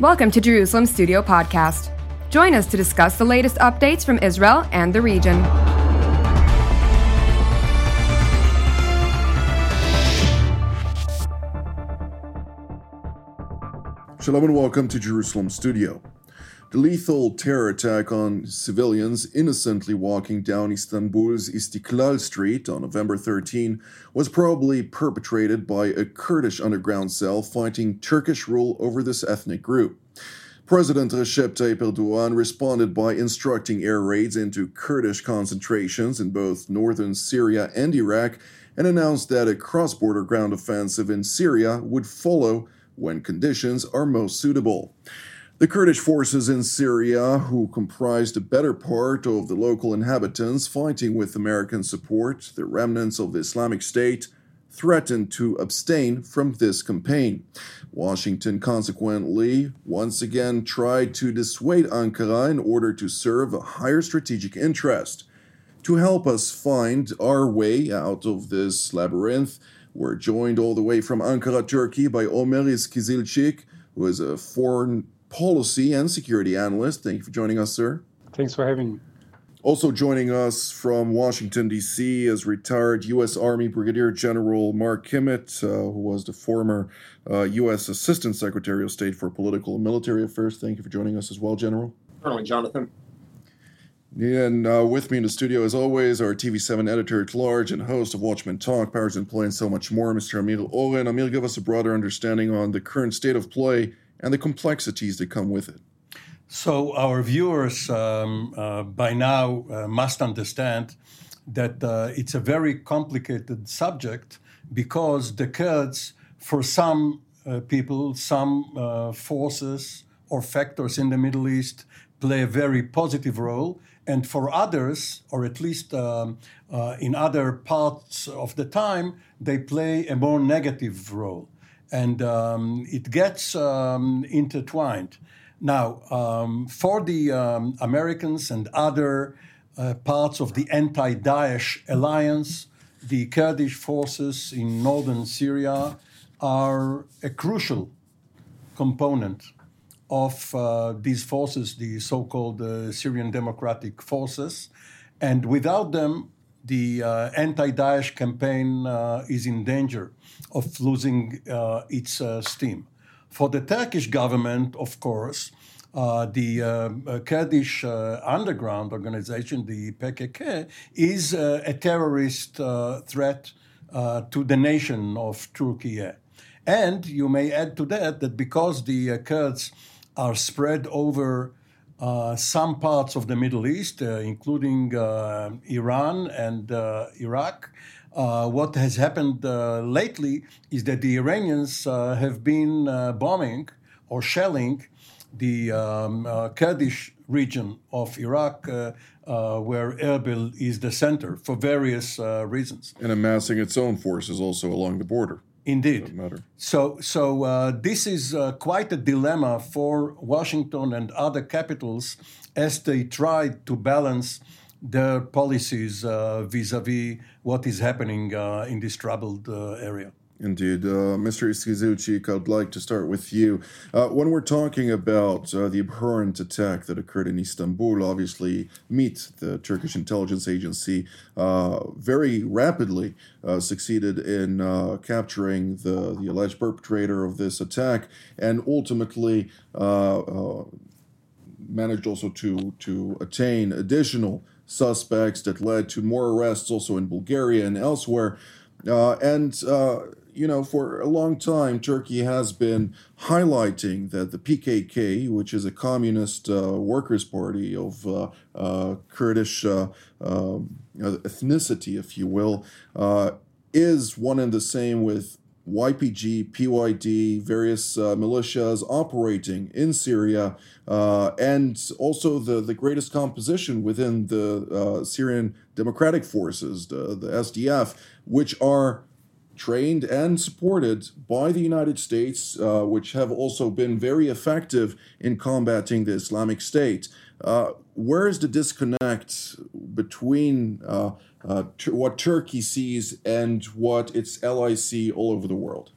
Welcome to Jerusalem Studio Podcast. Join us to discuss the latest updates from Israel and the region. Shalom and welcome to Jerusalem Studio. The lethal terror attack on civilians innocently walking down Istanbul's Istiklal Street on November 13 was probably perpetrated by a Kurdish underground cell fighting Turkish rule over this ethnic group. President Recep Tayyip Erdogan responded by instructing air raids into Kurdish concentrations in both northern Syria and Iraq and announced that a cross border ground offensive in Syria would follow when conditions are most suitable. The Kurdish forces in Syria, who comprised a better part of the local inhabitants fighting with American support, the remnants of the Islamic State, threatened to abstain from this campaign. Washington consequently once again tried to dissuade Ankara in order to serve a higher strategic interest. To help us find our way out of this labyrinth, we're joined all the way from Ankara, Turkey by Omer Ozkizilcik, who is a foreign policy and security analyst. Thank you for joining us, sir. Thanks for having me. Also joining us from Washington, D.C., is retired U.S. Army Brigadier General Mark Kimmitt, uh, who was the former uh, U.S. Assistant Secretary of State for Political and Military Affairs. Thank you for joining us as well, General. Colonel Jonathan. And uh, with me in the studio, as always, our TV7 editor at large and host of Watchmen Talk, Powers in Play, and so much more, Mr. Amir Oren. Amir, give us a broader understanding on the current state of play and the complexities that come with it. So, our viewers um, uh, by now uh, must understand that uh, it's a very complicated subject because the Kurds, for some uh, people, some uh, forces or factors in the Middle East, play a very positive role. And for others, or at least um, uh, in other parts of the time, they play a more negative role and um, it gets um, intertwined. Now, um, for the um, Americans and other uh, parts of the anti Daesh alliance, the Kurdish forces in northern Syria are a crucial component of uh, these forces, the so called uh, Syrian Democratic Forces. And without them, the uh, anti Daesh campaign uh, is in danger of losing uh, its uh, steam. For the Turkish government, of course, uh, the Kurdish underground organization, the PKK, is a terrorist threat to the nation of Turkey. And you may add to that that because the Kurds are spread over uh, some parts of the Middle East, uh, including uh, Iran and Iraq. what has happened lately is that the Iranians have been bombing or shelling the um, Kurdish region of Iraq, uh, uh, where Erbil is the center for various uh, reasons. And amassing its own forces also along the border. Indeed. So, so uh, this is uh, quite a dilemma for Washington and other capitals as they try to balance their policies vis a vis what is happening uh, in this troubled uh, area. Indeed. Uh, Mr. Ozkizilcik, I'd like to start with you. Uh, when we're talking about uh, the abhorrent attack that occurred in Istanbul, obviously, MIT, the Turkish intelligence agency, uh, very rapidly uh, succeeded in uh, capturing the, the alleged perpetrator of this attack and ultimately managed also to, to attain additional suspects that led to more arrests also in Bulgaria and elsewhere. and you know, for a long time, Turkey has been highlighting that the PKK, which is a communist uh, workers' party of uh, uh, Kurdish uh, um, ethnicity, if you will, uh, is one and the same with YPG, PYD, various uh, militias operating in Syria, and also the, the greatest composition within the Syrian Democratic Forces, the, the SDF, which are trained and supported by the United States, uh, which have also been very effective in combating the Islamic State. Uh, where is the disconnect between uh, uh what Turkey sees and what its allies see all over the world?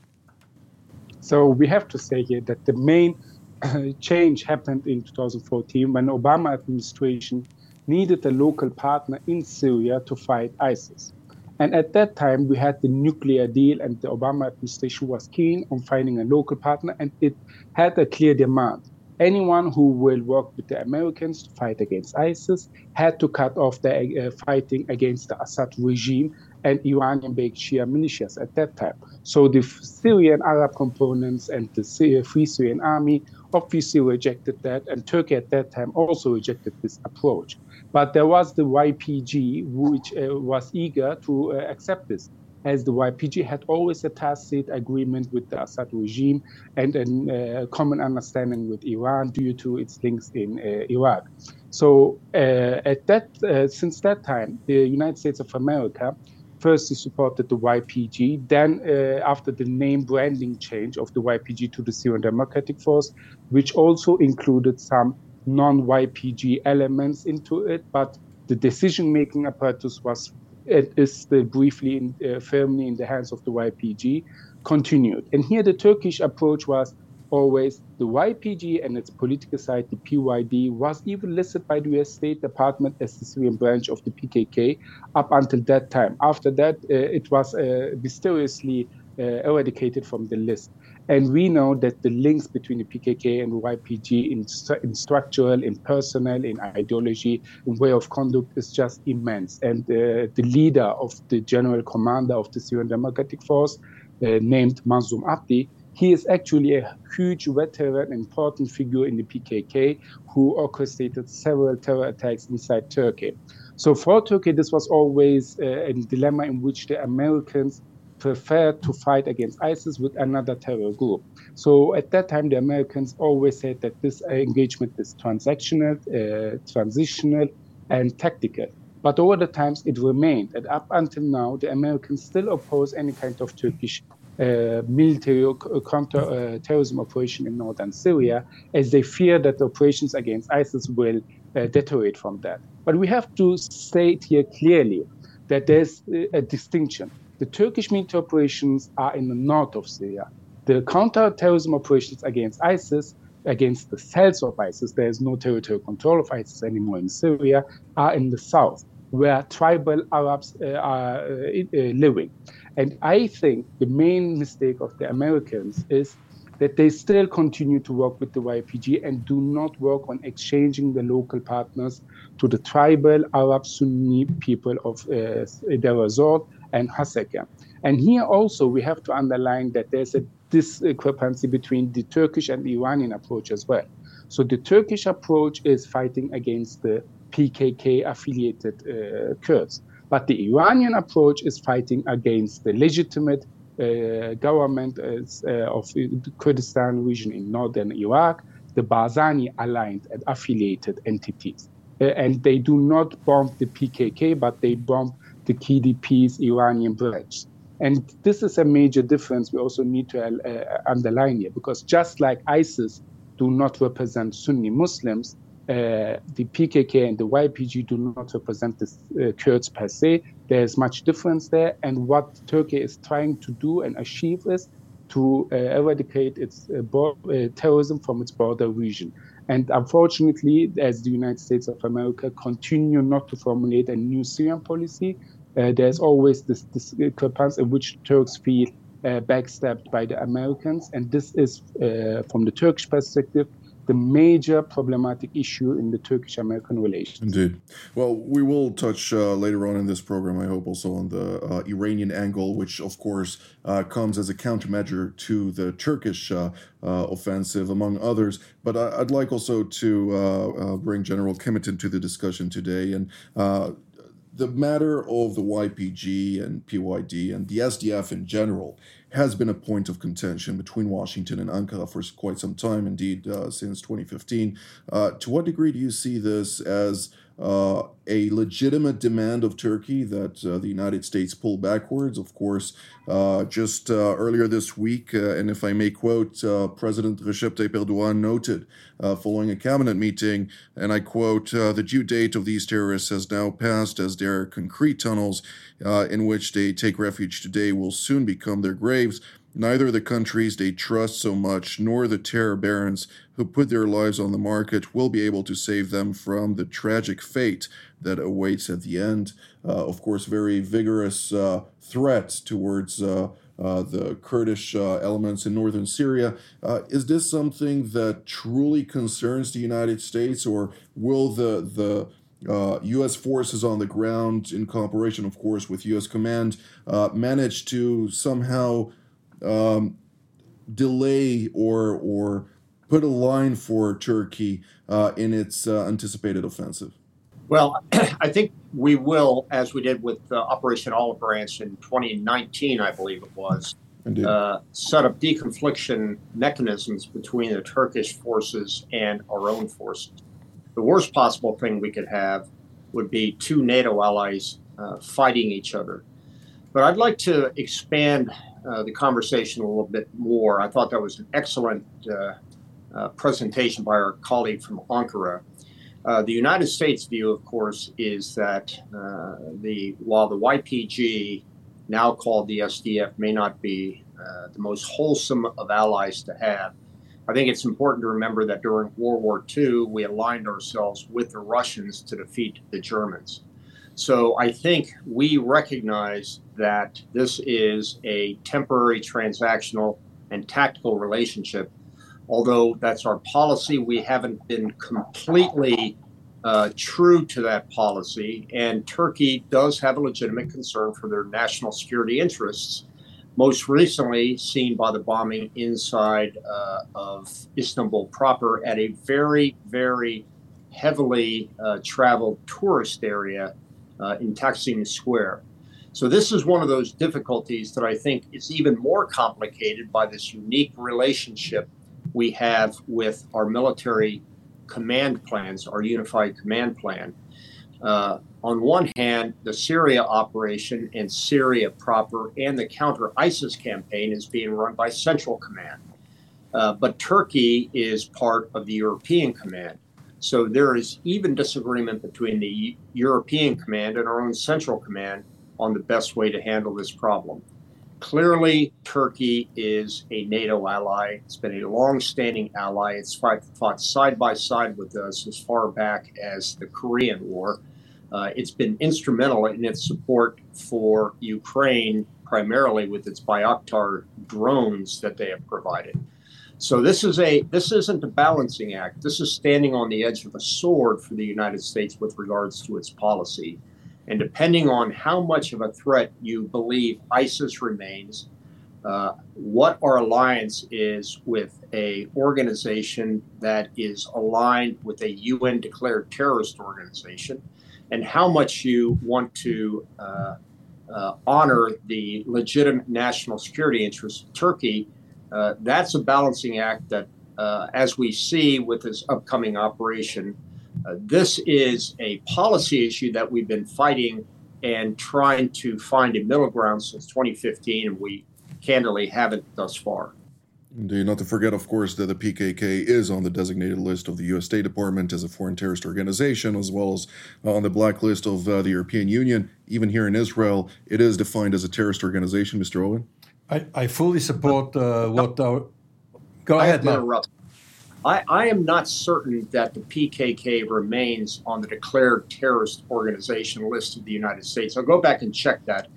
So we have to say here that the main change happened in 2014 when Obama administration needed a local partner in Syria to fight ISIS. And at that time, we had the nuclear deal, and the Obama administration was keen on finding a local partner, and it had a clear demand. Anyone who will work with the Americans to fight against ISIS had to cut off the uh, fighting against the Assad regime and Iranian backed Shia militias at that time. So the Syrian Arab components and the Free Syrian Army obviously rejected that, and Turkey at that time also rejected this approach. But there was the YPG, which uh, was eager to uh, accept this, as the YPG had always a tacit agreement with the Assad regime and a uh, common understanding with Iran due to its links in uh, Iraq. So uh, at that, uh, since that time, the United States of America first he supported the YPG. Then, uh, after the name branding change of the YPG to the Syrian Democratic Force, which also included some non-YPG elements into it, but the decision-making apparatus was it is still briefly in, uh, firmly in the hands of the YPG, continued. And here the Turkish approach was always the YPG and its political side, the PYD, was even listed by the US State Department as the Syrian branch of the PKK up until that time. After that, uh, it was uh, mysteriously uh, eradicated from the list. And we know that the links between the PKK and the YPG in, in structural, in personnel, in ideology, in way of conduct is just immense. And uh, the leader of the general commander of the Syrian Democratic Force, uh, named Mazlum Abdi, he is actually a huge veteran, important figure in the PKK who orchestrated several terror attacks inside Turkey. So for Turkey, this was always uh, a dilemma in which the Americans preferred to fight against ISIS with another terror group. So at that time, the Americans always said that this engagement is transactional, uh, transitional, and tactical. But over the times, it remained. And up until now, the Americans still oppose any kind of Turkish military counter-terrorism uh, operation in northern Syria, as they fear that the operations against ISIS will uh, deteriorate from that. But we have to state here clearly that there's a distinction. The Turkish military operations are in the north of Syria. The counter-terrorism operations against ISIS against the cells of ISIS, there is no territorial control of ISIS anymore in Syria, are in the south, where tribal Arabs uh, are uh, uh, living. And I think the main mistake of the Americans is that they still continue to work with the YPG and do not work on exchanging the local partners to the tribal Arab Sunni people of uh, Deir and Hasaka. And here also we have to underline that there's a discrepancy between the Turkish and the Iranian approach as well. So the Turkish approach is fighting against the PKK affiliated uh, Kurds. But the Iranian approach is fighting against the legitimate uh, government uh, of the Kurdistan region in northern Iraq, the Barzani aligned and affiliated entities. Uh, and they do not bomb the PKK, but they bomb the KDP's Iranian branch. And this is a major difference we also need to uh, underline here, because just like ISIS do not represent Sunni Muslims, uh, the PKK and the YPG do not represent the uh, Kurds per se. There is much difference there, and what Turkey is trying to do and achieve is to uh, eradicate its uh, uh, terrorism from its border region. And unfortunately, as the United States of America continue not to formulate a new Syrian policy, there's always this discrepancy in which Turks feel backstabbed by the Americans, and this is, from the Turkish perspective, the major problematic issue in the Turkish American relations. Indeed. Well, we will touch uh, later on in this program, I hope, also on the uh, Iranian angle, which, of course, uh, comes as a countermeasure to the Turkish uh, uh, offensive, among others. But I- would like also to uh, bring General Kimmitt into the discussion today. And the matter of the YPG and PYD and the SDF in general has been a point of contention between Washington and Ankara for quite some time, indeed, uh, since 2015. Uh, to what degree do you see this as uh, a legitimate demand of Turkey that uh, the United States pull backwards. Of course, uh, just uh, earlier this week, uh, and if I may quote, uh, President Recep Tayyip Erdogan noted following a cabinet meeting, and I quote, the due date of these terrorists has now passed as their concrete tunnels in which they take refuge today will soon become their graves. Neither the countries they trust so much nor the terror barons who put their lives on the market will be able to save them from the tragic fate that awaits at the end. Uh, of course, very vigorous uh, threat towards. Uh, uh the Kurdish uh, elements in northern Syria. Uh, is this something that truly concerns the United States, or will the the uh, U.S. forces on the ground, in cooperation, of course, with U.S. Command, uh, managed to somehow um, delay or or put a line for Turkey uh, in its uh, anticipated offensive. Well, I think we will, as we did with uh, Operation Olive Branch in 2019, I believe it was, uh, set up deconfliction mechanisms between the Turkish forces and our own forces the worst possible thing we could have would be two NATO allies uh, fighting each other. But I'd like to expand uh, the conversation a little bit more. I thought that was an excellent uh, uh presentation by our colleague from Ankara. Uh, the United States view, of course, is that the while the YPG, now called the SDF, may not be the most wholesome of allies to have, I think it's important to remember that during World War II, we aligned ourselves with the Russians to defeat the Germans. So I think we recognize that this is a temporary transactional and tactical relationship. Although that's our policy, we haven't been completely uh, true to that policy. And Turkey does have a legitimate concern for their national security interests most recently seen by the bombing inside uh, of Istanbul proper at a very, very heavily uh, traveled tourist area uh, in Taksim Square. So, this is one of those difficulties that I think is even more complicated by this unique relationship we have with our military command plans, our unified command plan. Uh, on one hand, the Syria operation and Syria proper and the counter ISIS campaign is being run by Central Command. Uh, but Turkey is part of the European Command. So there is even disagreement between the European Command and our own Central Command on the best way to handle this problem. Clearly, Turkey is a NATO ally. It's been a long standing ally. It's fought, fought, side by side with us as far back as the Korean War. Uh, it's been instrumental in its support for Ukraine, primarily with its Bayraktar drones that they have provided. So this is a this isn't a balancing act. This is standing on the edge of a sword for the United States with regards to its policy. And depending on how much of a threat you believe ISIS remains, uh, what our alliance is with a organization that is aligned with a UN declared terrorist organization, and how much you want to uh, uh, honor the legitimate national security interests of Turkey, uh, that's a balancing act that, uh, as we see with this upcoming operation, uh, this is a policy issue that we've been fighting and trying to find a middle ground since 2015, and we candidly haven't thus far. Indeed, not to forget, of course, that the PKK is on the designated list of the U.S. State Department as a foreign terrorist organization, as well as on the blacklist of uh, the European Union. Even here in Israel, it is defined as a terrorist organization. Mr. Oren, I, I fully support uh, what our. Go ahead, Mark. I, I am not certain that the PKK remains on the declared terrorist organization list of the United States. I'll go back and check that,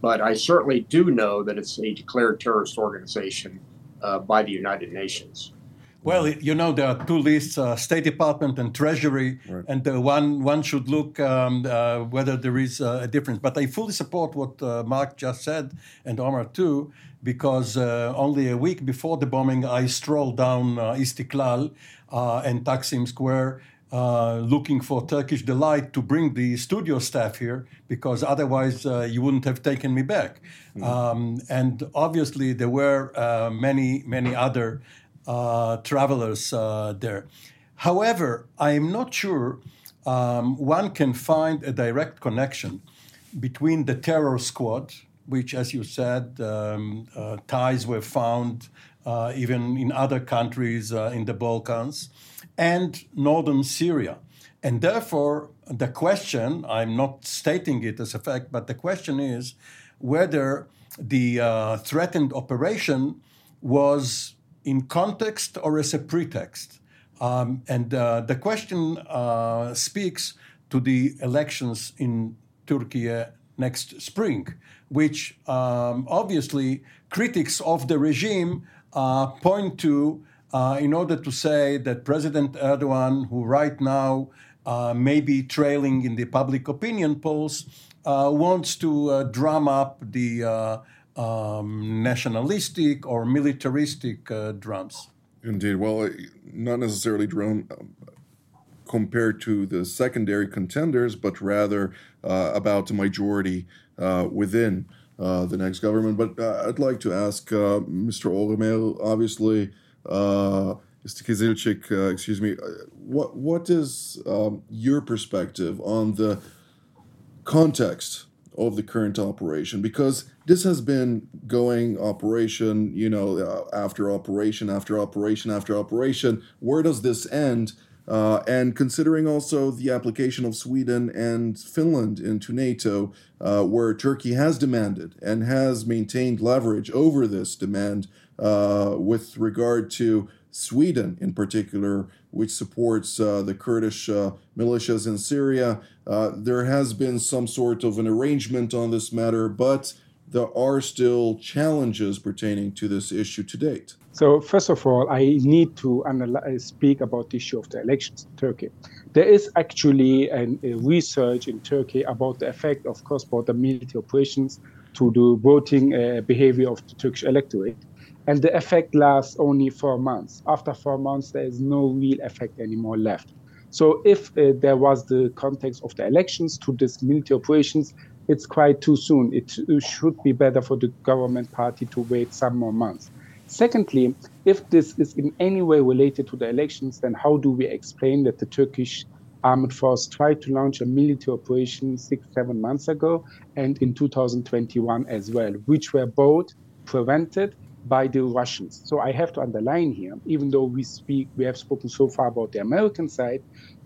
but I certainly do know that it's a declared terrorist organization uh, by the United Nations. Well, you know there are two lists: uh, State Department and Treasury, right. and uh, one one should look um, uh, whether there is uh, a difference. But I fully support what uh, Mark just said, and Omar too, because uh, only a week before the bombing, I strolled down Istiklal and Taksim Square. looking for Turkish delight to bring the studio staff here because otherwise you wouldn't have taken me back. Mm-hmm. Um, and obviously, there were many, many other uh, travelers uh, there. However, I am not sure um, one can find a direct connection between the terror squad, which, as you said, um, uh, ties were found uh, even in other countries uh, in the Balkans, and northern Syria. And therefore, the question I'm not stating it as a fact, but the question is whether the uh, threatened operation was in context or as a pretext. Um, and uh, the question uh, speaks to the elections in Turkey next spring, which um, obviously critics of the regime uh, point to uh, in order to say that President Erdogan, who right now uh, may be trailing in the public opinion polls, uh, wants to uh, drum up the uh, um, nationalistic or militaristic drums. Indeed. Well, not necessarily drum compared to the secondary contenders, but rather about the majority within uh, the next government. But uh, I'd like to ask uh, Mr. Oremel, obviously, uh, Mr. Kizilchik, uh, excuse me, what what is um, your perspective on the context of the current operation? Because this has been going operation, you know, after operation after operation after operation. Where does this end? Uh, and considering also the application of Sweden and Finland into NATO, uh, where Turkey has demanded and has maintained leverage over this demand uh, with regard to Sweden in particular, which supports uh, the Kurdish uh, militias in Syria, uh, there has been some sort of an arrangement on this matter, but there are still challenges pertaining to this issue to date. So first of all, I need to analyze, speak about the issue of the elections in Turkey. There is actually an, a research in Turkey about the effect of cross-border military operations to the voting uh, behavior of the Turkish electorate. And the effect lasts only four months. After four months, there is no real effect anymore left. So if uh, there was the context of the elections to these military operations, it's quite too soon. It, it should be better for the government party to wait some more months. Secondly, if this is in any way related to the elections, then how do we explain that the Turkish armed force tried to launch a military operation six, seven months ago and in 2021 as well, which were both prevented by the Russians. So I have to underline here, even though we speak, we have spoken so far about the American side,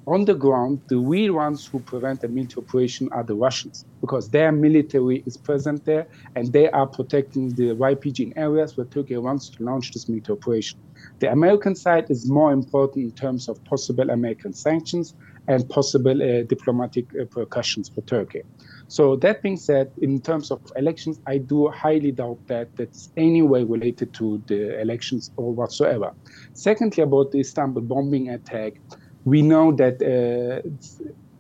on the ground, the real ones who prevent a military operation are the Russians because their military is present there and they are protecting the YPG in areas where Turkey wants to launch this military operation. The American side is more important in terms of possible American sanctions and possible uh, diplomatic uh, repercussions for Turkey. So that being said, in terms of elections, I do highly doubt that that's any way related to the elections or whatsoever. Secondly, about the Istanbul bombing attack, we know that uh,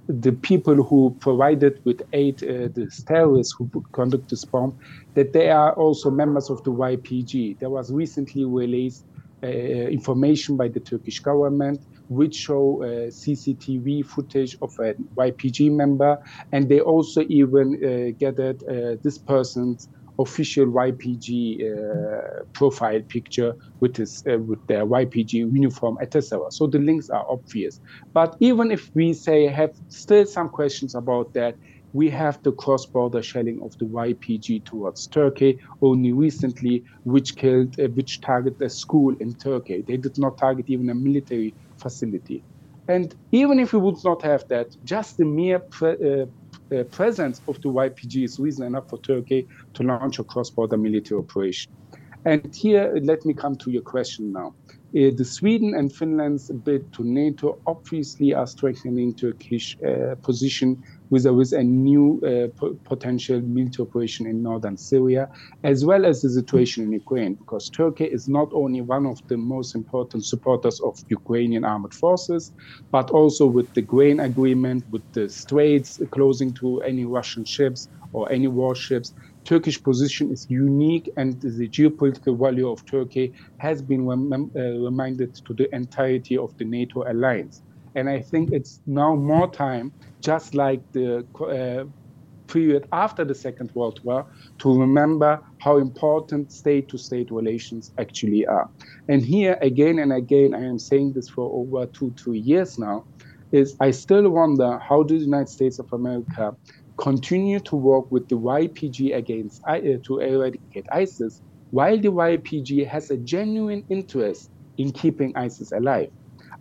the people who provided with aid, uh, the terrorists who conduct this bomb, that they are also members of the YPG. There was recently released uh, information by the Turkish government which show uh, CCTV footage of a YPG member, and they also even uh, gathered uh, this person's official YPG uh, profile picture with his with their YPG uniform, etc. So the links are obvious. But even if we say have still some questions about that, we have the cross-border shelling of the YPG towards Turkey only recently, which killed, uh, which targeted a school in Turkey. They did not target even a military facility. And even if we would not have that, just the mere pre- uh, uh, presence of the YPG is reason enough for Turkey to launch a cross-border military operation. And here, let me come to your question now. Uh, the Sweden and Finland's bid to NATO obviously are strengthening Turkish uh, position with a, a new uh, potential military operation in northern Syria, as well as the situation in Ukraine, because Turkey is not only one of the most important supporters of Ukrainian armed forces, but also with the grain agreement, with the straits closing to any Russian ships or any warships. Turkish position is unique, and the geopolitical value of Turkey has been rem- uh, reminded to the entirety of the NATO alliance. And I think it's now more time, just like the uh, period after the Second World War, to remember how important state to state relations actually are. And here, again and again, I am saying this for over two, three years now, is I still wonder how do the United States of America continue to work with the YPG against uh, to eradicate ISIS, while the YPG has a genuine interest in keeping ISIS alive.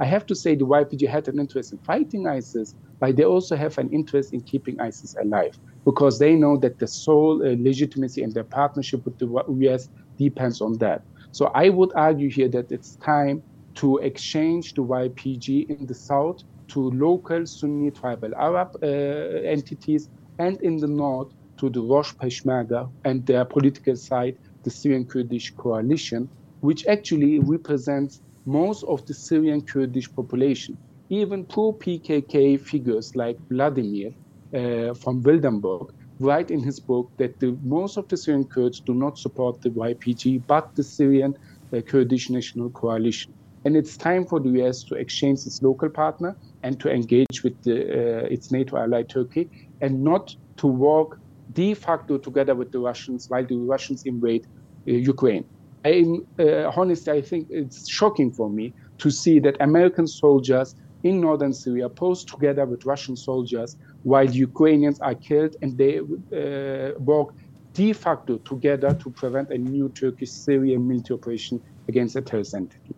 I have to say the YPG had an interest in fighting ISIS, but they also have an interest in keeping ISIS alive. because they know that the sole uh, legitimacy and their partnership with the US depends on that. So I would argue here that it's time to exchange the YPG in the south to local Sunni tribal Arab uh, entities and in the north to the Roj Peshmerga and their political side, the Syrian Kurdish coalition, which actually represents most of the Syrian Kurdish population. Even pro PKK figures like Wladimir uh, van Wilgenburg write in his book that the, most of the Syrian Kurds do not support the YPG, but the Syrian uh, Kurdish National Coalition. And it's time for the US to exchange its local partner and to engage with the, uh, its NATO ally Turkey and not to work de facto together with the Russians while the Russians invade uh, Ukraine. I'm uh, honestly, I think it's shocking for me to see that American soldiers in northern Syria post together with Russian soldiers while Ukrainians are killed and they uh, work de facto together to prevent a new Turkish Syrian military operation against a terrorist entity.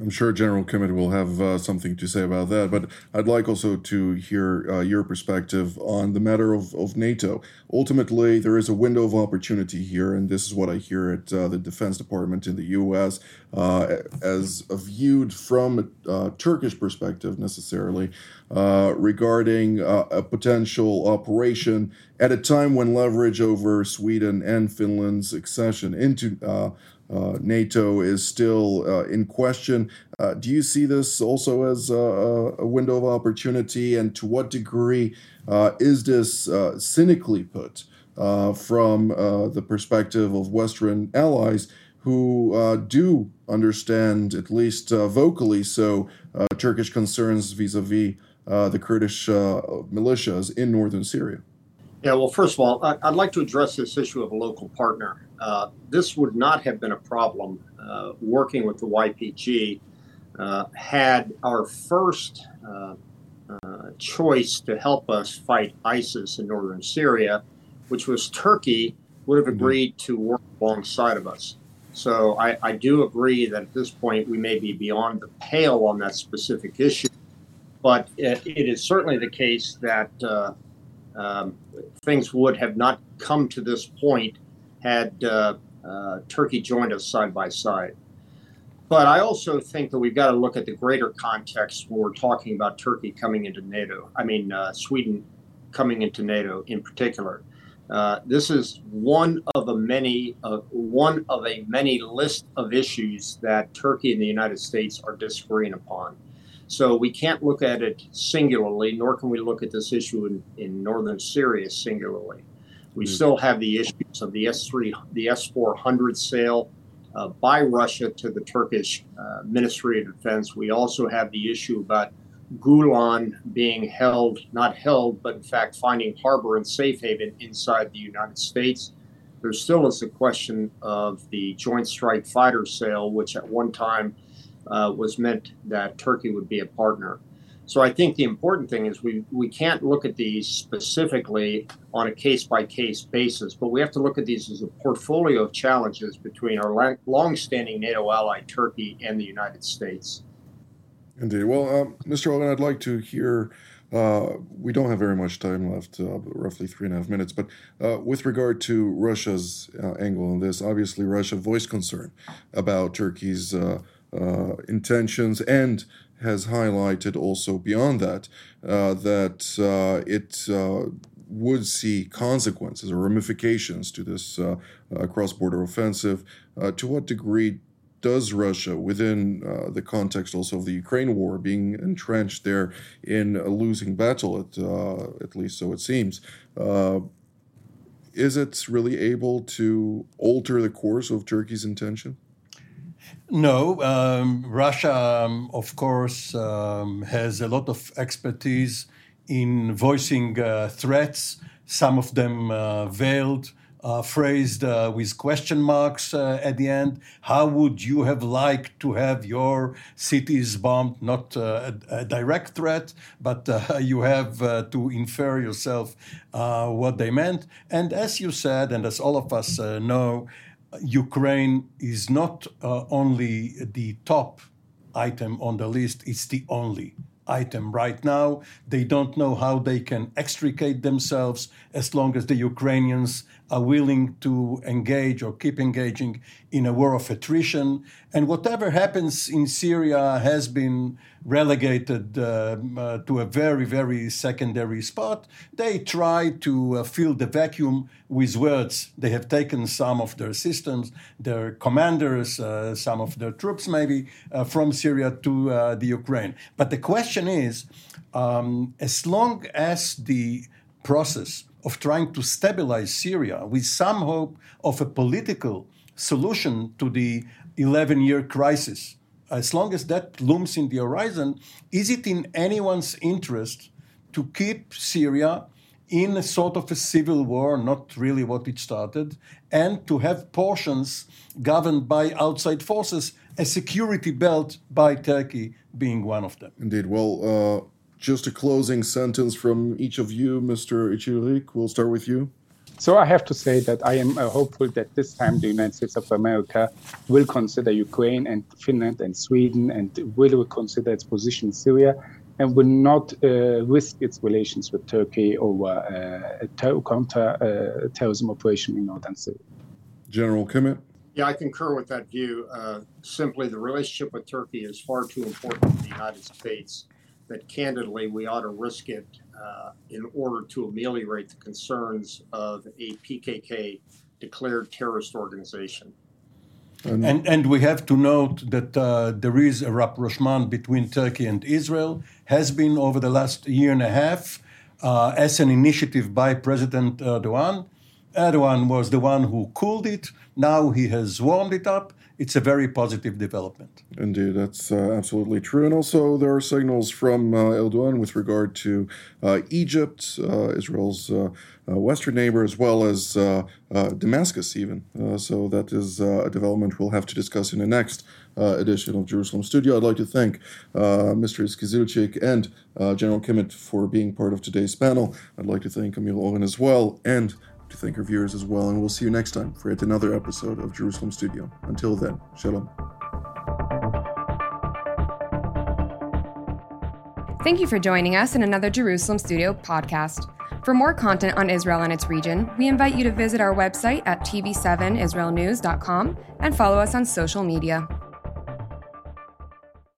I'm sure General Kimmitt will have uh, something to say about that, but I'd like also to hear uh, your perspective on the matter of, of NATO. Ultimately, there is a window of opportunity here, and this is what I hear at uh, the Defense Department in the U.S. Uh, as viewed from a uh, Turkish perspective, necessarily, uh, regarding a potential operation at a time when leverage over Sweden and Finland's accession into NATO is still uh, in question. Uh, do you see this also as a, a, window of opportunity? And to what degree uh, is this uh, cynically put uh, from the perspective of Western allies who do understand, at least vocally so, Turkish concerns vis a vis the Kurdish militias in northern Syria? Yeah, well, first of all, I'd like to address this issue of a local partner. Uh, this would not have been a problem uh, working with the YPG uh, had our first uh, uh, choice to help us fight ISIS in northern Syria, which was Turkey, would have mm-hmm. agreed to work alongside of us. So I, I do agree that at this point we may be beyond the pale on that specific issue, but it, it is certainly the case that uh, um, things would have not come to this point had uh, uh, Turkey joined us side by side. But I also think that we've got to look at the greater context when we're talking about Turkey coming into NATO. I mean, uh, Sweden coming into NATO in particular. Uh, this is one of a many uh, one of a many list of issues that Turkey and the United States are disagreeing upon. So we can't look at it singularly, nor can we look at this issue in, in northern Syria singularly. We mm-hmm. still have the issues of the S3, the S400 sale uh, by Russia to the Turkish uh, Ministry of Defense. We also have the issue about Gulen being held, not held, but in fact finding harbor and safe haven inside the United States. There still is the question of the Joint Strike Fighter sale, which at one time uh, was meant that Turkey would be a partner. So I think the important thing is we, we can't look at these specifically on a case by case basis, but we have to look at these as a portfolio of challenges between our long-standing NATO ally Turkey and the United States. Indeed. Well, um, Mr. Olin, I'd like to hear. Uh, we don't have very much time left, uh, roughly three and a half minutes. But uh, with regard to Russia's uh, angle on this, obviously Russia voiced concern about Turkey's uh, uh, intentions and has highlighted also beyond that uh, that uh, it would see consequences or ramifications to this cross-border offensive. to what degree does Russia, within uh, the context also of the Ukraine war, being entrenched there in a losing battle, at, uh, at least so it seems, uh, is it really able to alter the course of Turkey's intention? No, um, Russia, um, of course, um, has a lot of expertise in voicing uh, threats, some of them uh, veiled. Uh, phrased uh, with question marks uh, at the end. How would you have liked to have your cities bombed? Not uh, a, a, direct threat, but you have to infer yourself what they meant. And as you said, and as all of us know, Ukraine is not uh, only the top item on the list, it's the only item right now. They don't know how they can extricate themselves as long as the Ukrainians are willing to engage or keep engaging in a war of attrition. And whatever happens in Syria has been relegated uh, uh, to a very, very secondary spot. They try to uh, fill the vacuum with words. They have taken some of their systems, their commanders, uh, some of their troops maybe uh, from Syria to uh, the Ukraine. But the question is um, as long as the process of trying to stabilize Syria with some hope of a political solution to the 11 year crisis. As long as that looms in the horizon, is it in anyone's interest to keep Syria in a sort of a civil war, not really what it started, and to have portions governed by outside forces, a security belt by Turkey being one of them? Indeed. Well, uh just a closing sentence from each of you, Mr. Ichirik. We'll start with you. So I have to say that I am uh, hopeful that this time the United States of America will consider Ukraine and Finland and Sweden and will consider its position in Syria and will not uh, risk its relations with Turkey over uh, a ter- counter uh, terrorism operation in northern Syria. General Kimmitt. Yeah, I concur with that view. Uh, simply, the relationship with Turkey is far too important to the United States that candidly we ought to risk it uh, in order to ameliorate the concerns of a PKK declared terrorist organization. And, and we have to note that uh, there is a rapprochement between Turkey and Israel, has been over the last year and a half, uh, as an initiative by President Erdogan. Erdogan was the one who cooled it. Now he has warmed it up it's a very positive development. Indeed, that's uh, absolutely true. And also, there are signals from uh, Erdogan with regard to uh, Egypt, uh, Israel's uh, uh, western neighbor, as well as Damascus, even. so, that is a development we'll have to discuss in the next edition of Jerusalem Studio. I'd like to thank Mr. Ozkizilcik and General Kimmitt for being part of today's panel. I'd like to thank Amir Oren as well. And to thank our viewers as well, and we'll see you next time for yet another episode of Jerusalem Studio. Until then, Shalom. Thank you for joining us in another Jerusalem Studio podcast. For more content on Israel and its region, we invite you to visit our website at tv7israelnews.com and follow us on social media.